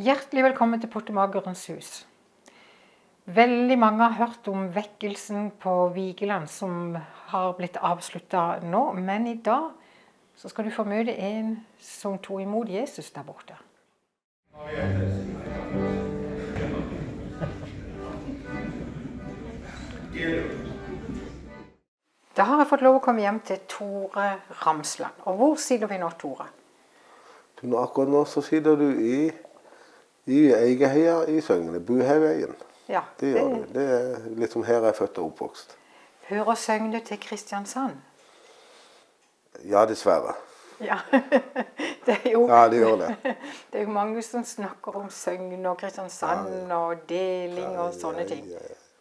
Hjertelig velkommen til Pottemagerens hus. Veldig mange har hørt om vekkelsen på Vigeland som har blitt avslutta nå. Men i dag så skal du få møte en som tok imot Jesus der borte. Da har jeg fått lov å komme hjem til Tore Ramsland. Og hvor sitter vi nå, Tore? Akkurat nå så sitter du i, i Eigeheia i Søgne, Buhaugveien. Ja, Det gjør du. Det er liksom her jeg er født og oppvokst. hører Søgne til Kristiansand. Ja, dessverre. Ja, det er jo Ja, det gjør det. Det er jo mange som snakker om Søgne og Kristiansand og deling og sånne ting.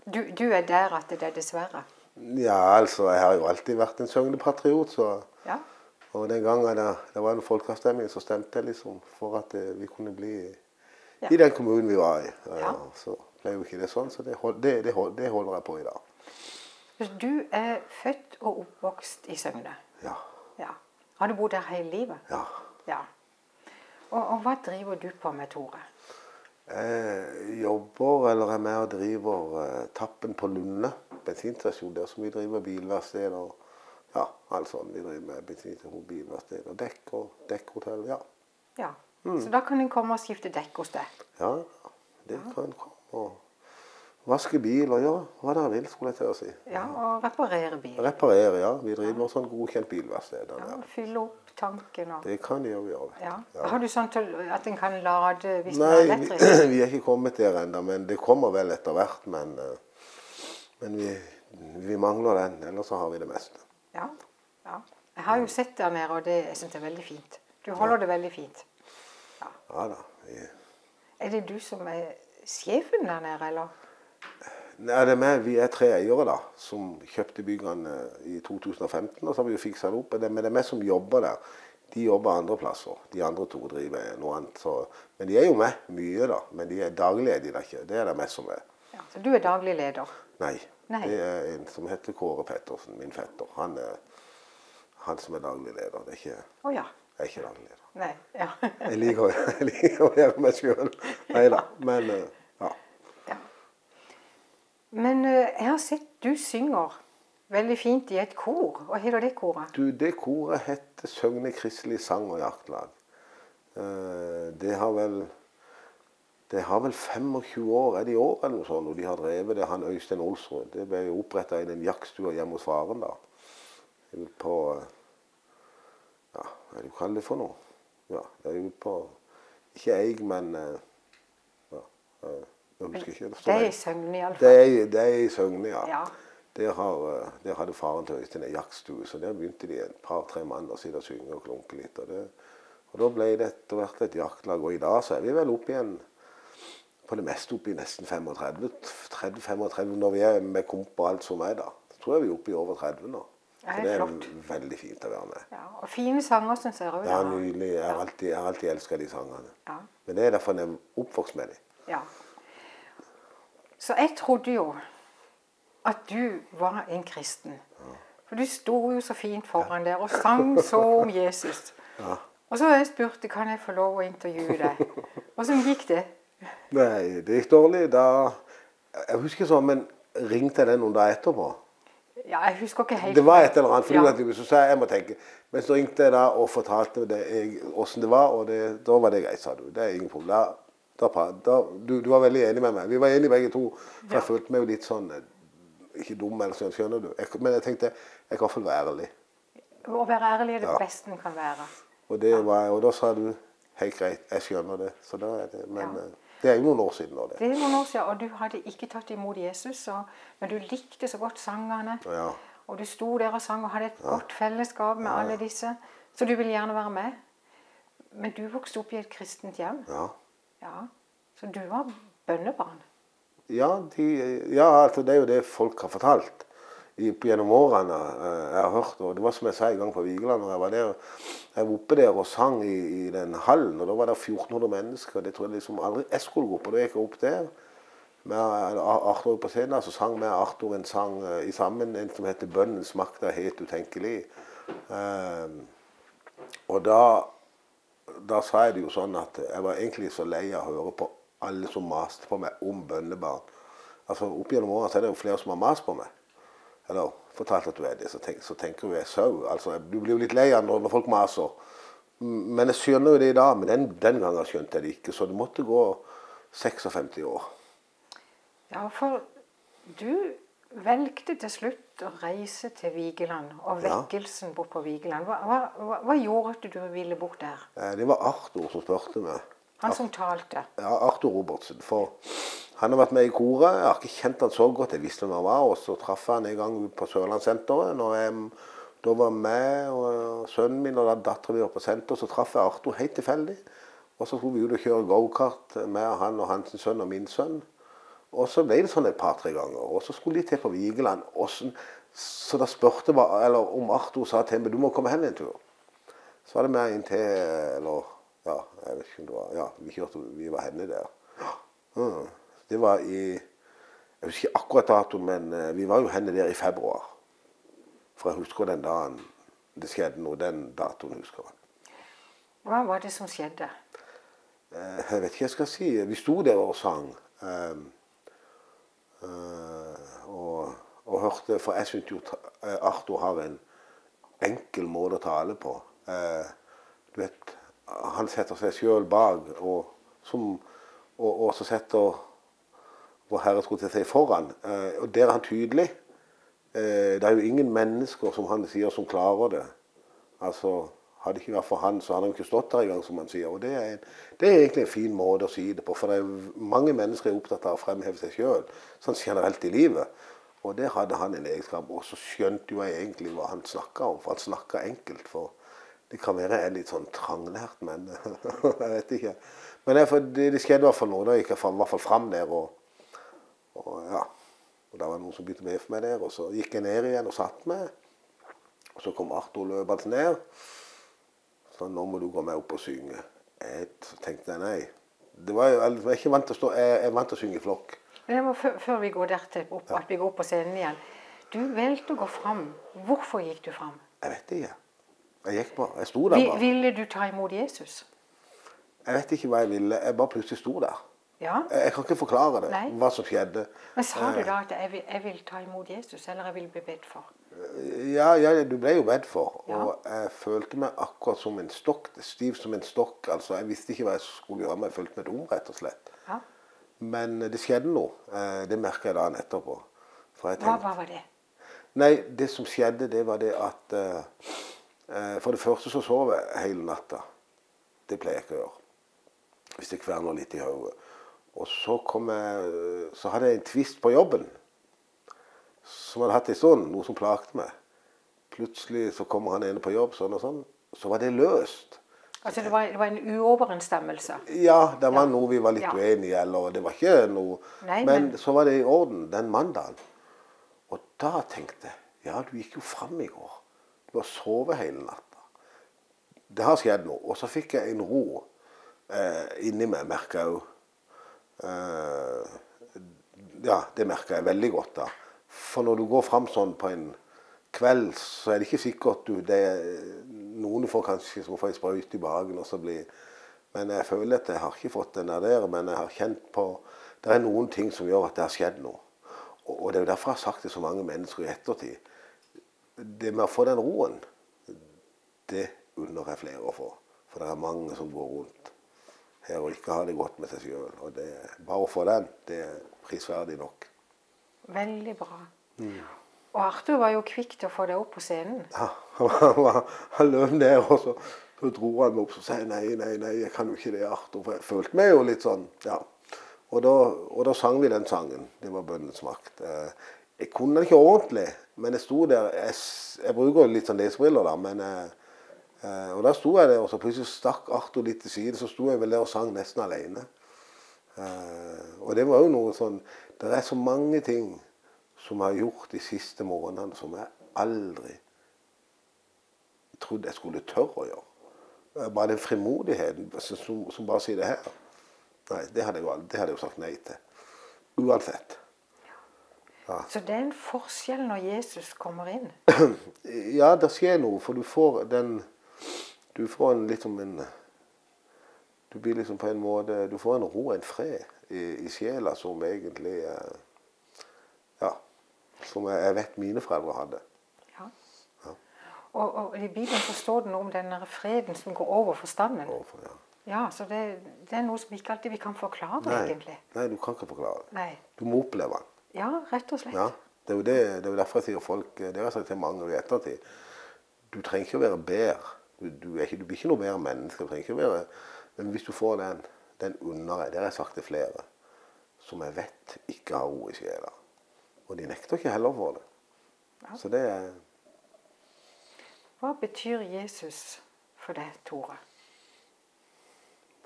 Du, du er der at det er dessverre. Ja, altså, jeg har jo alltid vært en Søgne-patriot, så Ja. Og den gangen det, det var en folkeavstemning, så stemte jeg liksom for at det, vi kunne bli Ja. I den kommunen vi var i. Ja, Ja. Så ble jo ikke det sånn, så det, det, det, det holder jeg på i dag. Du er født og oppvokst i Søgne. Ja. Ja. Har du bodd der hele livet? ja. Ja. Og, og hva driver du på med, Tore? Jeg jobber eller er med og driver eh, Tappen på Lunde bensinstasjon. Der som vi driver bilverksted og ja, alt sånt. Vi driver med bensinstasjon, bilverksted og dekk og dekkhotell. Ja. Ja. Mm. Så da kan en komme og skifte dekk hos deg. ja, det kan komme og vaske bil og gjøre hva dere vil, skulle jeg til å si. Ja, Og reparere bil. Reparere, ja. Vi driver med sånn godkjent bilverksted. Ja, fylle opp tanken og Det kan de jo gjøre. ja. Har du sånn at en kan lade hvis Nei, er vi, Nei, vi er ikke kommet der ennå, men det kommer vel etter hvert. Men, eh, men vi, vi mangler den, ellers så har vi det meste. Ja. ja. Jeg har jo sett der nede, og det, jeg syns det er veldig fint. Du holder det veldig fint. Ja da. Vi, Er det du som er sjefen der nede, eller? Nei, det er meg, Vi er tre eiere da, som kjøpte byggene i 2015. og så har vi jo fiksa det opp. Men det er meg som jobber der. De jobber andre plasser. De andre to driver noe annet. Så, men de er jo med mye, da. Men de er daglig er de da ikke. Det er det meg som er. Ja, så du er daglig leder? Nei. Nei. Det er en som heter Kåre Pettersen, min fetter. Han er han som er daglig leder. Det er ikke, oh, ja. Jeg er ikke leder. Nei. Ja. Jeg liker, jeg liker å være meg sjøl. Nei da. Men eh, ja. ja. Men eh, jeg har sett du synger veldig fint i et kor. Hva heter det koret? Du, det koret heter Søgne Kristelig Sang- og Jaktlag. Eh, Det har vel det har vel 25 år, er det i år eller noe sånt, og de har drevet det, han Øystein Olsrud. Det ble oppretta i den jaktstua hjemme hos faren da. På er det kaller det for noe? Ja, jeg er ut på Ikke jeg, men eh, ja, Jeg husker ikke. Det er i Søgne, iallfall. Det er, det er i Søgne, ja. Ja. Der, har, eh, der hadde faren til Øystein en jaktstue, så der begynte de et par-tre mann å sitte og synge og klunke litt. Og, det, og da ble det etter hvert et jaktlag, og i dag så er vi vel oppe igjen på det meste oppe i nesten 35. 30-35 når vi er med komp og alt som er da. Så tror jeg vi er oppe i over 30 nå. Ja, Så det det er flott. veldig fint å være med. Ja, og fine sanger, syns jeg òg. Ja, nydelig. Jeg har alltid, jeg har alltid elsket de sangene. Ja. Men det er derfor jeg er oppvokst med dem. Ja. Så jeg trodde jo at du var en kristen. For du sto jo så fint foran der og sang så om Jesus. Og så jeg spurte kan jeg få lov å intervjue deg. Åssen gikk det? Nei, det gikk dårlig. Da Jeg husker sånn, men ringte jeg deg noen dager etterpå? Ja, jeg husker ikke helt. Det var et eller annet. fordi Ja. så sa jeg jeg må tenke. Men så ringte jeg da og fortalte det, jeg, hvordan det var, og det, da var det greit, sa du. Det er ingen problem. Da, da, da, du, du var veldig enig med meg. Vi var enige begge to. For jeg følte meg jo litt sånn eh, Ikke dum, eller sånn, skjønner du. Jeg, men jeg tenkte jeg kan iallfall være ærlig. Å være ærlig er det Ja. beste en kan være. Og, det var, og da sa du helt greit, jeg skjønner det. Så da er det Men Ja. Det er jo noen år siden nå, det. Det er noen år siden, og du hadde ikke tatt imot Jesus, og, men du likte så godt sangene. Ja. Og du sto der og sang og hadde et godt fellesskap med alle disse. Så du ville gjerne være med. Men du vokste opp i et kristent hjem. ja. Ja. Så du var bønnebarn. Ja, de, ja altså det er jo det folk har fortalt gjennom årene. eh, jeg har hørt, og Det var som jeg sa en gang på Vigeland. når Jeg var der, jeg var oppe der og sang i, i den hallen. og Da var det 1400 mennesker. Det tror jeg liksom aldri jeg skulle gå på. Da gikk jeg opp der med Arthur på scenen. Så sang vi Arthur en sang eh, i sammen, en som heter 'Bønnens makt er helt utenkelig'. Um, og da da sa jeg det jo sånn at jeg var egentlig så lei av å høre på alle som maste på meg om bønnebarn. Altså Opp gjennom årene er det jo flere som har mast på meg. Eller fortalt at du er det, så, tenk, så tenker du er sau. Altså, du blir jo litt lei av når, folk maser. Men jeg skjønner jo det i dag. Men den, den gangen skjønte jeg det ikke. Så det måtte gå 56 år. Ja, for du valgte til slutt å reise til Vigeland og Ja. vekkelsen bort på Vigeland. Hva, hva, hva- hva gjorde at du ville bort der? Eh, Det var Arthur som spurte meg. Han som talte. Ja, Arthur Robertsen. For han har vært med i koret. Jeg har ikke kjent han så godt. Jeg visste hvem han var. Og så traff jeg han en gang på Sørlandssenteret. Da var jeg og sønnen min og da datteren min var på senter, så traff jeg Arthur helt tilfeldig. Og så skulle vi ut og kjøre gokart med han og hans sønn og min sønn. Og så ble det sånn et par-tre ganger. Og så skulle de til på Vigeland. Åssen- Så da spurte jeg eller om Arthur sa til meg du må komme hen en tur. Så var det med inn til Eller ja, jeg vet ikke om det var Ja, vi kjørte, vi var henne der. Mm. Det var i Jeg husker ikke akkurat dato, men eh, vi var jo henne der i februar. For jeg husker den dagen det skjedde noe. Den datoen husker jeg. Hva var det som skjedde? Eh, Jeg vet ikke hva jeg skal si. Vi sto der og sang. eh, eh, og, og hørte For jeg syns jo Arthur har en enkel måte å tale på. Du vet, Han setter seg sjøl bak, og, som, og, og så setter Vår Herre skulle til si foran. Eh, og der er han tydelig. Eh, det er jo ingen mennesker, som han sier, som klarer det. Altså, Hadde det ikke vært for han, så hadde han ikke stått der engang, som han sier. Og det er, en, det er egentlig en fin måte å si det på. For det er mange mennesker er opptatt av å fremheve seg sjøl, sånn generelt i livet. Og det hadde han en egenskap. Og så skjønte jo jeg egentlig hva han snakka om, for han snakka enkelt. For det kan være er litt sånn tranglært, men jeg vet ikke. Men det, det, skjedde i hvert fall noe. Da gikk jeg i hvert fall fram der, og, og ja. Og da var det noen som begynte med for meg der, og så gikk jeg ned igjen og satt meg. Og så kom Arthur løpende ned. Så nå må du gå med opp og synge. Jeg tenkte jeg nei. Det var jeg var ikke vant til å stå, jeg jeg vant til å synge i flokk. Men jeg må, før, vi går dertil, opp, at vi går opp på scenen igjen. Du valgte å gå fram. Hvorfor gikk du fram? Jeg vet ikke. Jeg gikk bare. Jeg sto der bare. ville du ta imot Jesus? Jeg vet ikke hva jeg ville. Jeg bare plutselig sto der. Ja. Jeg, jeg kan ikke forklare det, Nei. hva som skjedde. Men sa du da at jeg vil, jeg vil ta imot Jesus, eller jeg vil bli bedt for? Ja, ja, du ble jo bedt for. Ja. Og jeg følte meg akkurat som en stokk. Stiv som en stokk. Altså, Jeg visste ikke hva jeg skulle gjøre, men jeg følte meg dum, rett og slett. Ja. Men det skjedde noe. Eh, Det merka jeg dagen etterpå. Jeg tenkte, hva var det? Nei, det som skjedde, det var det at eh, eh, For det første så sov jeg hele natta. Det pleier jeg ikke å gjøre. Hvis det kverner litt i hodet. Og så kom jeg Så hadde jeg en tvist på jobben. Som jeg hadde hatt en stund. Noe som plagte meg. Plutselig så kommer han ene på jobb, sånn og sånn. Så var det løst. Altså det var, det var en uoverensstemmelse. Ja, det var Ja. noe vi var litt Ja. uenige i, eller det var ikke noe Nei, men, men- så var det i orden den mandagen. Og da tenkte jeg ja, du gikk jo fram i går. Du har sovet hele natta. Det har skjedd noe. Og så fikk jeg en ro eh, inni meg, merka jeg jo. Eh, ja, det merka jeg veldig godt da. For når du går fram sånn på en kveld, så er det ikke sikkert du det Noen får kanskje så får jeg sprøyte i magen og så blir Men jeg føler at jeg har ikke fått den der, men jeg har kjent på Det er noen ting som gjør at det har skjedd noe. Og, og det er jo derfor jeg har sagt til så mange mennesker i ettertid. Det med å få den roen, det unner jeg flere å få. For det er mange som går rundt her og ikke har det godt med seg sjøl. Og det, bare å få den, det er prisverdig nok. Veldig bra. Og Arthur var jo kvikk til å få deg opp på scenen. Ja, han, løp ned, og så, så dro han meg opp og sa jeg, nei, nei, nei, jeg kan jo ikke det, Arthur. For jeg følte meg jo litt sånn, ja. Og da, og da sang vi den sangen. Det var Bøndens makt. Eh, Jeg kunne den ikke ordentlig, men jeg sto der Jeg, jeg bruker litt sånn lesebriller, da, men eh, eh, Og da sto jeg der, og så plutselig stakk Arthur litt til side. Så sto jeg vel der og sang nesten alene. Eh, og det var jo noe sånn Det er så mange ting som jeg har gjort de siste månedene som jeg aldri trodde jeg skulle tørre å gjøre. Eh, Bare den frimodigheten som, som bare sier det her. Nei, det hadde jeg det hadde jeg jo sagt nei til. Uansett. Så det er en forskjell når Jesus kommer inn. Ja, det skjer noe, for du får den Du får en litt som en Du blir liksom på en måte Du får en ro og en fred i, i sjela som egentlig eh, Ja. Som jeg, vet mine foreldre hadde. Ja. Og, og i Bibelen så står det noe om denne freden som går over forstanden. Overfor, ja. Ja, så det, det er noe som ikke alltid vi kan forklare, Nei, egentlig. nei, du kan ikke forklare det. Nei. Du må oppleve den. Ja, rett og slett. Ja, det er jo, det, det er derfor jeg sier folk Det har jeg sagt til mange i ettertid. Du trenger ikke å være bedre. Du, er ikke, du blir ikke noe bedre menneske. Du trenger ikke være Men hvis du får den, den under deg Det har jeg sagt til flere som jeg vet ikke har ro i sjela. Og de nekter ikke heller for det. Ja. Så det er Hva betyr Jesus for deg, Tore?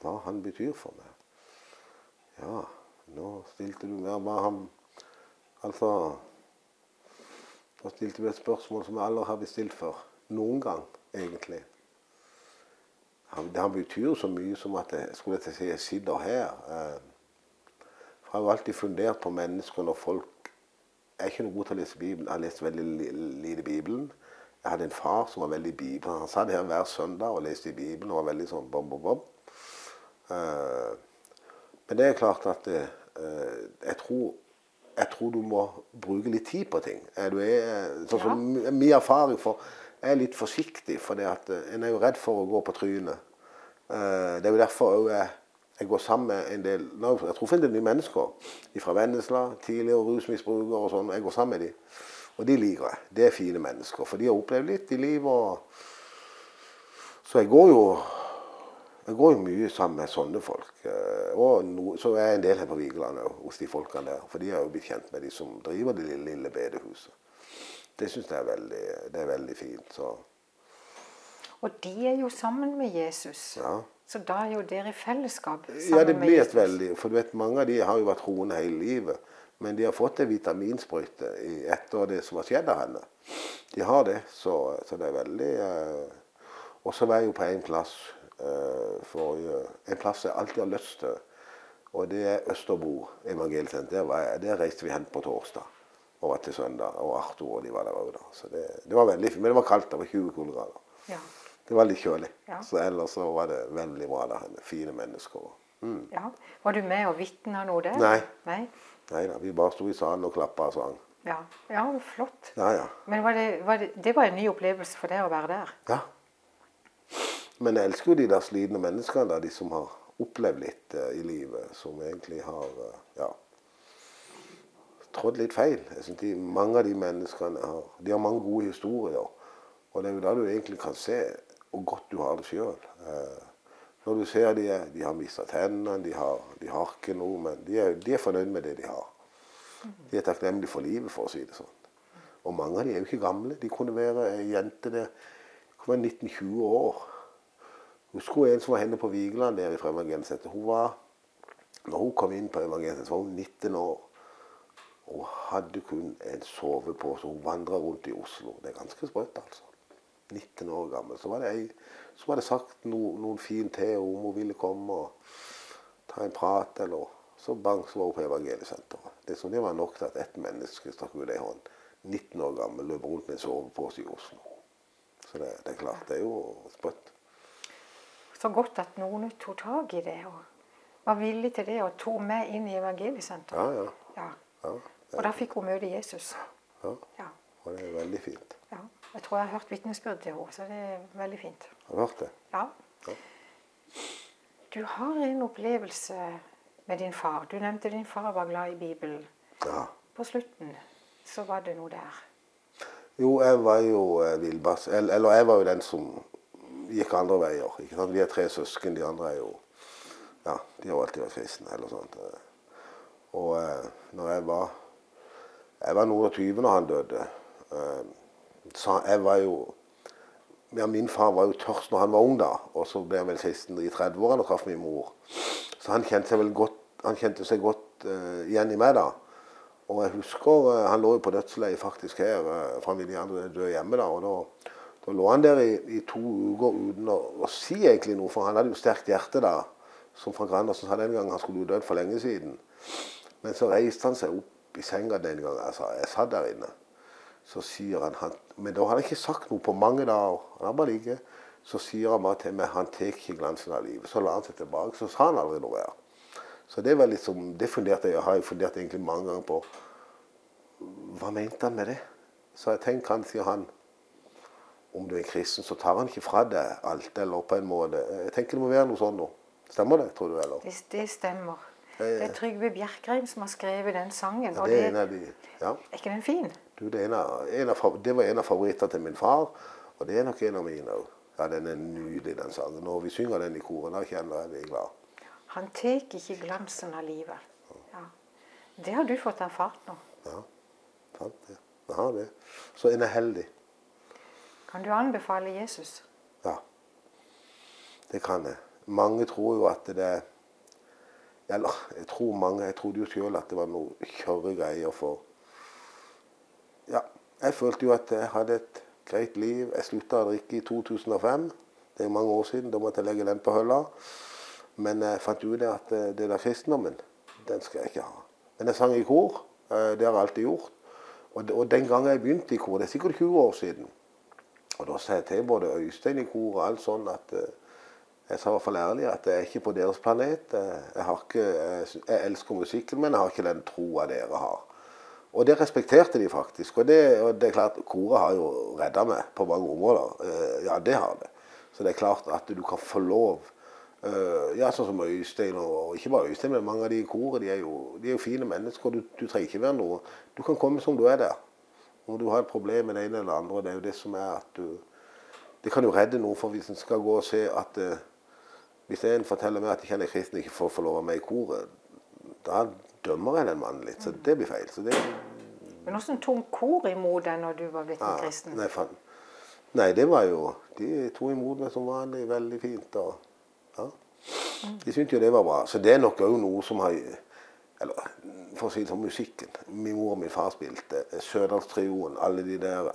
hva han betyr for meg. Ja, nå stilte du mer hva han Altså Nå stilte du et spørsmål som jeg aldri har blitt stilt før. Noen gang, egentlig. Han, det han betyr så mye som at jeg skulle å si jeg sitter her. Eh, for jeg har jo alltid fundert på mennesker når folk Jeg er ikke noe god til å lese Bibelen. Jeg har lest veldig lite Bibelen. Jeg hadde en far som var veldig i Bibelen. Han satt her hver søndag og leste i Bibelen og var veldig sånn bom, bom, bom. Eh, men det er klart at eh, jeg, tror, jeg tror du må bruke litt tid på ting. Er du er, sånn som ja. Min erfaring for jeg er litt forsiktig, for eh, en er jo redd for å gå på trynet. Eh, Det er jo derfor jeg, jeg går sammen med en del Jeg tror en del nye mennesker fra Vennesla, tidligere rusmisbrukere og sånn. Jeg går sammen med dem. Og de liker jeg. Det er fine mennesker, for de har opplevd litt i livet. og Så jeg går jo jeg går jo mye sammen med sånne folk. eh, Og no, så er jeg en del her på Vigeland òg, hos de folkene der. For de har jo blitt kjent med de som driver det lille, lille bedehuset. Det syns jeg er veldig, det er veldig fint. Så Og de er jo sammen med Jesus. ja. Så da er jo dere i fellesskap sammen Ja, det blir et veldig For du vet, mange av de har jo vært troende hele livet. Men de har fått en vitaminsprøyte etter det som har skjedd av henne. De har det, så, så det er veldig eh, Og så var jeg jo på en plass eh, forrige En plass jeg alltid har lyst til. Og det er Østerbro evangelsenter. Der, der reiste vi hen på torsdag og var til søndag. Og Arthur og de var der òg da. Så det, det var veldig fint. Men det var kaldt. Det var 20 kuldegrader. Ja. Det var litt kjølig. Ja. Så ellers så var det veldig bra der. Fine mennesker. Mm. ja. Var du med og vitna noe der? Nei. Nei? Nei da, vi bare sto i salen og klappa og sang. Ja. ja, flott. Ja, ja. Men var det, var det, det var en ny opplevelse for deg å være der? ja. Men jeg elsker jo de der slitne menneskene, da, de som har opplevd litt uh, i livet. Som egentlig har uh, ja, trådt litt feil. Jeg synes de, Mange av de menneskene har, de har mange gode historier. Og det er jo da du egentlig kan se hvor godt du har det sjøl. Eh, når du ser de, de har mista tennene, de har, de har ikke noe, men de er, de er fornøyd med det de har. De er takknemlige for livet, for å si det sånn. Og mange av de er jo ikke gamle. De kunne være ei jente der kunne være 19-20 år. Husker hun en som var henne på Vigeland der fra Evangeliesenteret. Hun var, når hun kom inn på Evangeliet, var hun 19 år. Og hadde kun en sovepose. Hun vandra rundt i Oslo. Det er ganske sprøtt, altså. 19 år gammel. Så var det, ei, så var det sagt no, noen fin til om hun ville komme og ta en prat. eller Så bang, så var hun på Evangeliesenteret. Det, som det var nok til at ett menneske stakk ut ei hånd. 19 år gammel, løp rundt med en sovepose i Oslo. Så det, det er klart, det er jo sprøtt. Så godt at noen tok tak i det og var villig til det og tok med inn i evangeliesenteret. Ja, ja. Ja. Ja, Og da fikk hun møte Jesus. ja. Ja. Og det er veldig fint. ja. Jeg tror jeg har hørt vitnesbyrd til henne, så det er veldig fint. Har du hørt det? Ja. Ja. Du har en opplevelse med din far. Du nevnte din far var glad i Bibelen. Ja. På slutten så var det noe der. Jo, jeg var jo eh, villbass. Eller, jeg var jo den som gikk andre veier. Vi er tre søsken. De andre er jo Ja, de har alltid vært kristne eller sånt. Og eh, når jeg var Jeg var noen og tyve når han døde. Eh, så jeg var jo ja, Min far var jo tørst når han var ung, da. Og så ble han vel kristen i 30-årene og traff min mor. Så han kjente seg vel godt, han kjente seg godt eh, igjen i meg da. Og jeg husker eh, han lå jo på dødsleiet faktisk her. eh, familien gjerne dø hjemme da. Og da, da lå han der i, i to uker uten å, å si egentlig noe, for han hadde jo sterkt hjerte da. Som Frank Andersen sa den gangen han skulle jo dødd for lenge siden. Men så reiste han seg opp i senga den gangen. Altså, jeg satt der inne. Så sier han, han Men da hadde han ikke sagt noe på mange dager. Han hadde bare ligget. så sier han bare til meg han tar ikke glansen av livet. Så la han seg tilbake. Så sa han aldri noe mer. Så det var liksom, det funderte jeg har jeg fundert egentlig mange ganger på. Hva mente han med det? Så jeg tenker han, sier han, om du er kristen, så tar han ikke fra deg alt. Eller på en måte. Jeg tenker det må være noe sånn nå. Stemmer det, tror du? eller? Det, det stemmer. Det er Trygve Bjerkreim som har skrevet den sangen. Ja, det er en av de, ja. Er ikke den fin? Du, det, en av, en av, det, var en av favorittene til min far, og det er nok en av mine òg. Ja, den er nydelig, den sangen. Når vi synger den i koret, da kjenner jeg meg glad. Han tar ikke glansen av livet. Ja. Det har du fått erfart nå. Ja, sant det. Jeg har det. Så en er heldig. Kan du anbefale Jesus? Ja, det kan jeg. Mange tror jo at det er Eller jeg tror mange, jeg trodde jo sjøl at det var noe kjørregreier for Ja, jeg følte jo at jeg hadde et greit liv. Jeg slutta å drikke i 2005. Det er mange år siden. Da måtte jeg legge den på hølla. Men jeg fant ut at eh, det der kristendommen, den skal jeg ikke ha. Men jeg sang i kor. Eh, det har jeg alltid gjort. Og den gangen jeg begynte i kor, det er sikkert 20 år siden, og da sa jeg til både Øystein i kor og alt sånn at eh, jeg sa i hvert fall ærlig at jeg er ikke på deres planet. Jeg, ikke, jeg elsker musikken, men jeg har ikke den troa dere har. Og det respekterte de faktisk. Og det, og det er klart, koret har jo redda meg på mange områder. Ja, det har det. Så det er klart at du kan få lov ja, sånn som Øystein, og ikke bare Øystein, men mange av de i koret. De er jo, de er jo fine mennesker. Du, du, trenger ikke være noe. Du kan komme som du er der. Når du har et problem med det ene eller det andre. Det er jo det som er at du Det kan jo redde noe, for hvis en skal gå og se at Hvis en forteller meg at ikke han er kristen ikke får få lov av meg i koret, da dømmer jeg den mannen litt. Så det blir feil. Så det, men åssen tok kor imot deg når du var blitt ja, kristen? Nei, nei, det var jo De tok imot meg som vanlig veldig fint. og ja. De syntes jo det var bra. Så det er nok òg noe som har Eller for å si det sånn, musikken. Min mor og min far spilte. Sørdalstrioen, alle de der.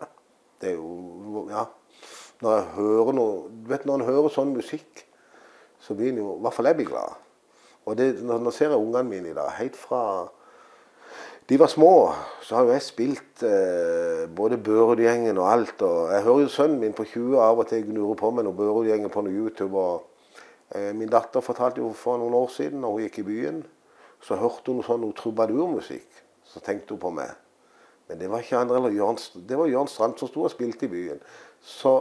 Det er jo Ja. Når jeg hører noe Du vet, når en hører sånn musikk, så blir en jo I hvert fall jeg blir glad. Og det, nå ser jeg ungene mine i dag. Helt fra de var små, så har jo jeg spilt eh, både Børud-gjengen og alt. Og jeg hører jo sønnen min på 20 av og til gnure på meg noe Børud-gjengen på noe YouTube. og Eh, min datter fortalte jo for noen år siden når hun gikk i byen, så hørte hun sånn trubadurmusikk. Så tenkte hun på meg. Men det var ikke andre eller Jørn, det var Jørn Strand som sto og spilte i byen. Så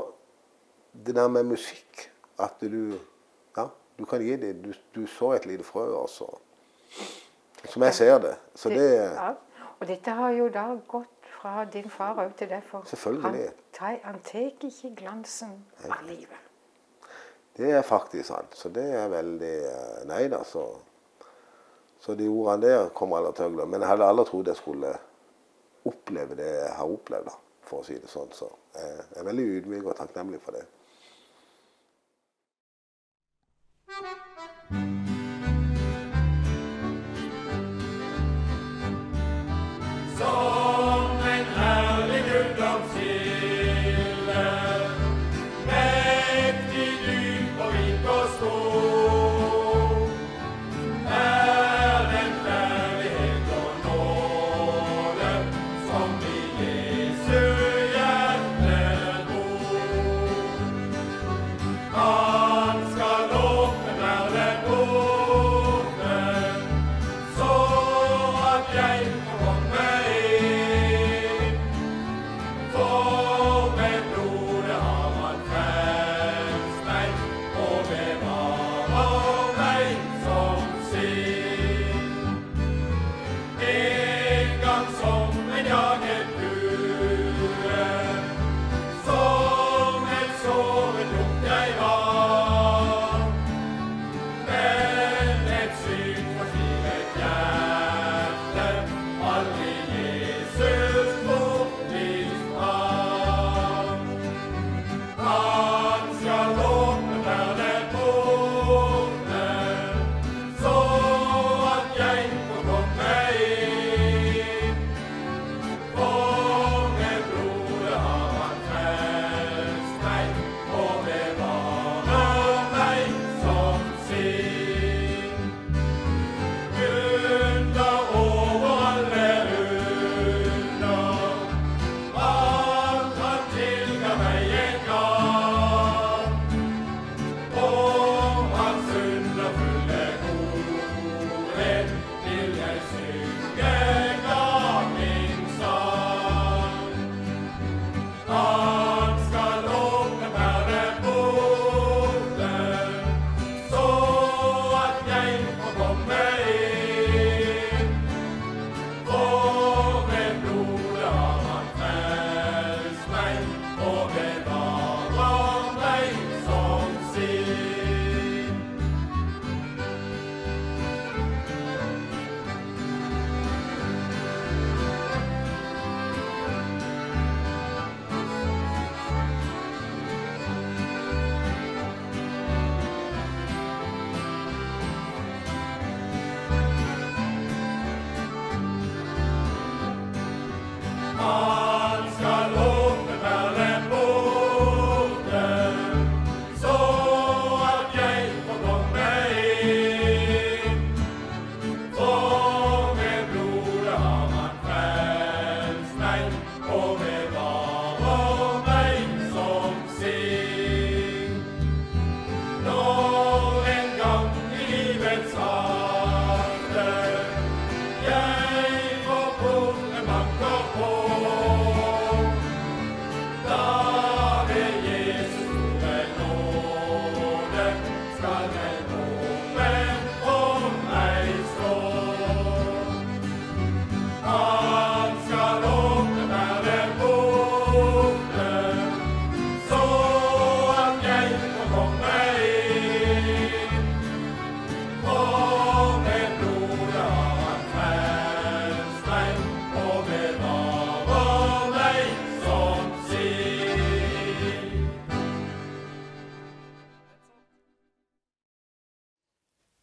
det der med musikk At du ja, du kan gi det. Du, du så et lite frø, altså. Som jeg ser det. Så det ja. Og dette har jo da gått fra din far òg til deg. For Selvfølgelig. Han, han tar ikke glansen av livet. Det er faktisk sant. Så det er veldig eh, Nei da, så Så de ordene der kommer alle til å glemme. Men jeg hadde aldri trodd jeg skulle oppleve det jeg har opplevd, for å si det sånn. Så jeg er veldig ydmyk og takknemlig for det.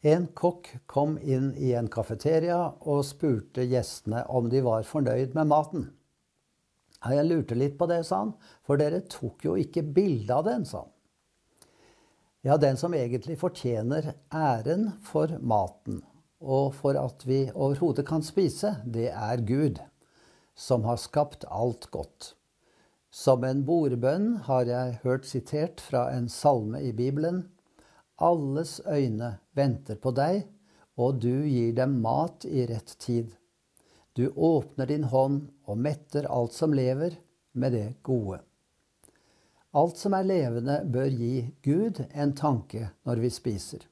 En kokk kom inn i en kafeteria og spurte gjestene om de var fornøyd med maten. Ja, jeg lurte litt på det, sa han, for dere tok jo ikke bilde av den, sa han. Ja, den som egentlig fortjener æren for maten og for at vi overhodet kan spise, det er Gud, som har skapt alt godt. Som en bordbønn har jeg hørt sitert fra en salme i Bibelen. Alles øyne venter på deg, og du gir dem mat i rett tid. Du åpner din hånd og metter alt som lever, med det gode. Alt som er levende, bør gi Gud en tanke når vi spiser.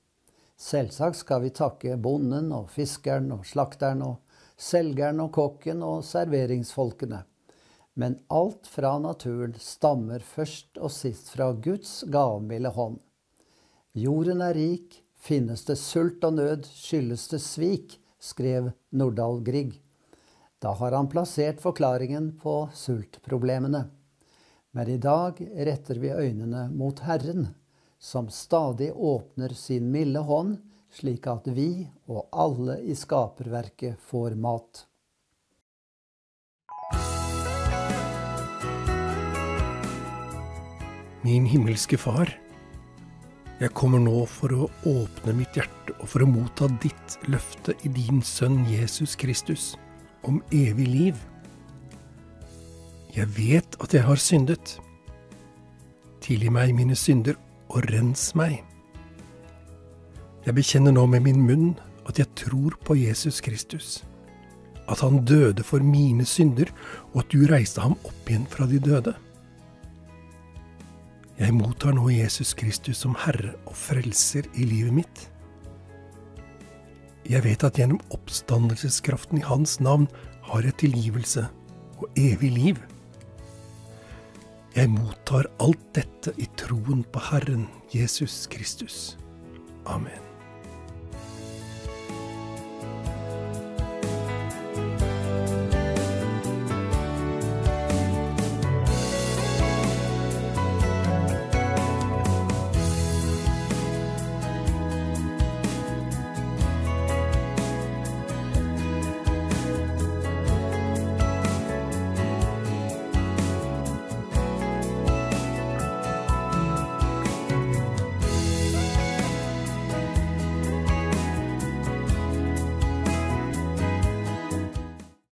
Selvsagt skal vi takke bonden og fiskeren og slakteren og selgeren og kokken og serveringsfolkene. Men alt fra naturen stammer først og sist fra Guds gavmilde hånd. Jorden er rik, finnes det sult og nød, skyldes det svik, skrev Nordahl Grieg. Da har han plassert forklaringen på sultproblemene. Men i dag retter vi øynene mot Herren, som stadig åpner sin milde hånd, slik at vi og alle i skaperverket får mat. Min himmelske Far. Jeg kommer nå for å åpne mitt hjerte og for å motta ditt løfte i din Sønn Jesus Kristus om evig liv. Jeg vet at jeg har syndet. Tilgi meg mine synder og rens meg. Jeg bekjenner nå med min munn at jeg tror på Jesus Kristus, at han døde for mine synder, og at du reiste ham opp igjen fra de døde. Jeg mottar nå Jesus Kristus som Herre og Frelser i livet mitt. Jeg vet at gjennom oppstandelseskraften i Hans navn har jeg tilgivelse og evig liv. Jeg mottar alt dette i troen på Herren Jesus Kristus. Amen.